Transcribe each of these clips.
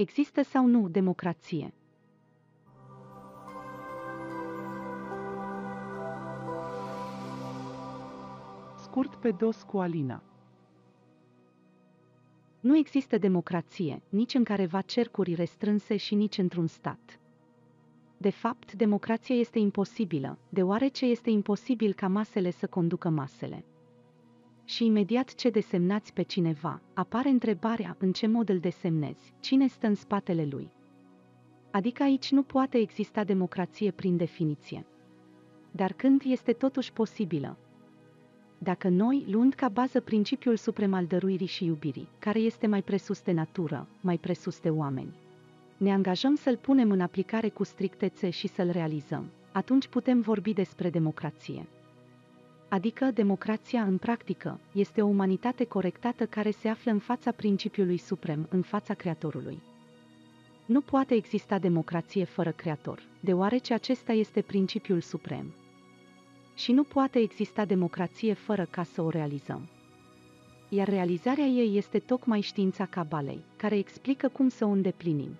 Există sau nu democrație? Scurt pe dos cu Alina. Nu există democrație, nici în careva cercuri restrânse și nici într-un stat. De fapt, democrația este imposibilă, deoarece este imposibil ca masele să conducă masele. Și imediat ce desemnați pe cineva, apare întrebarea în ce mod îl desemnezi, cine stă în spatele lui. Adică aici nu poate exista democrație prin definiție. Dar când este totuși posibilă, dacă noi, luând ca bază principiul suprem al dăruirii și iubirii, care este mai presus de natură, mai presus de oameni, ne angajăm să-l punem în aplicare cu strictețe și să-l realizăm, atunci putem vorbi despre democrație. Adică democrația în practică este o umanitate corectată care se află în fața principiului suprem, în fața Creatorului. Nu poate exista democrație fără Creator, deoarece acesta este principiul suprem, și nu poate exista democrație fără ca să o realizăm. Iar realizarea ei este tocmai știința cabalei, care explică cum să o îndeplinim.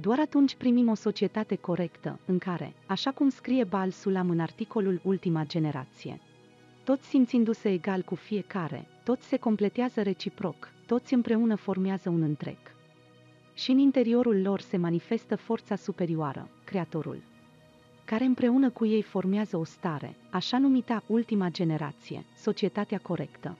Doar atunci primim o societate corectă, în care, așa cum scrie Bal Sulam în articolul Ultima generație, toți simțindu-se egal cu fiecare, toți se completează reciproc, toți împreună formează un întreg. Și în interiorul lor se manifestă forța superioară, Creatorul care împreună cu ei formează o stare, așa numita ultima generație, societatea corectă.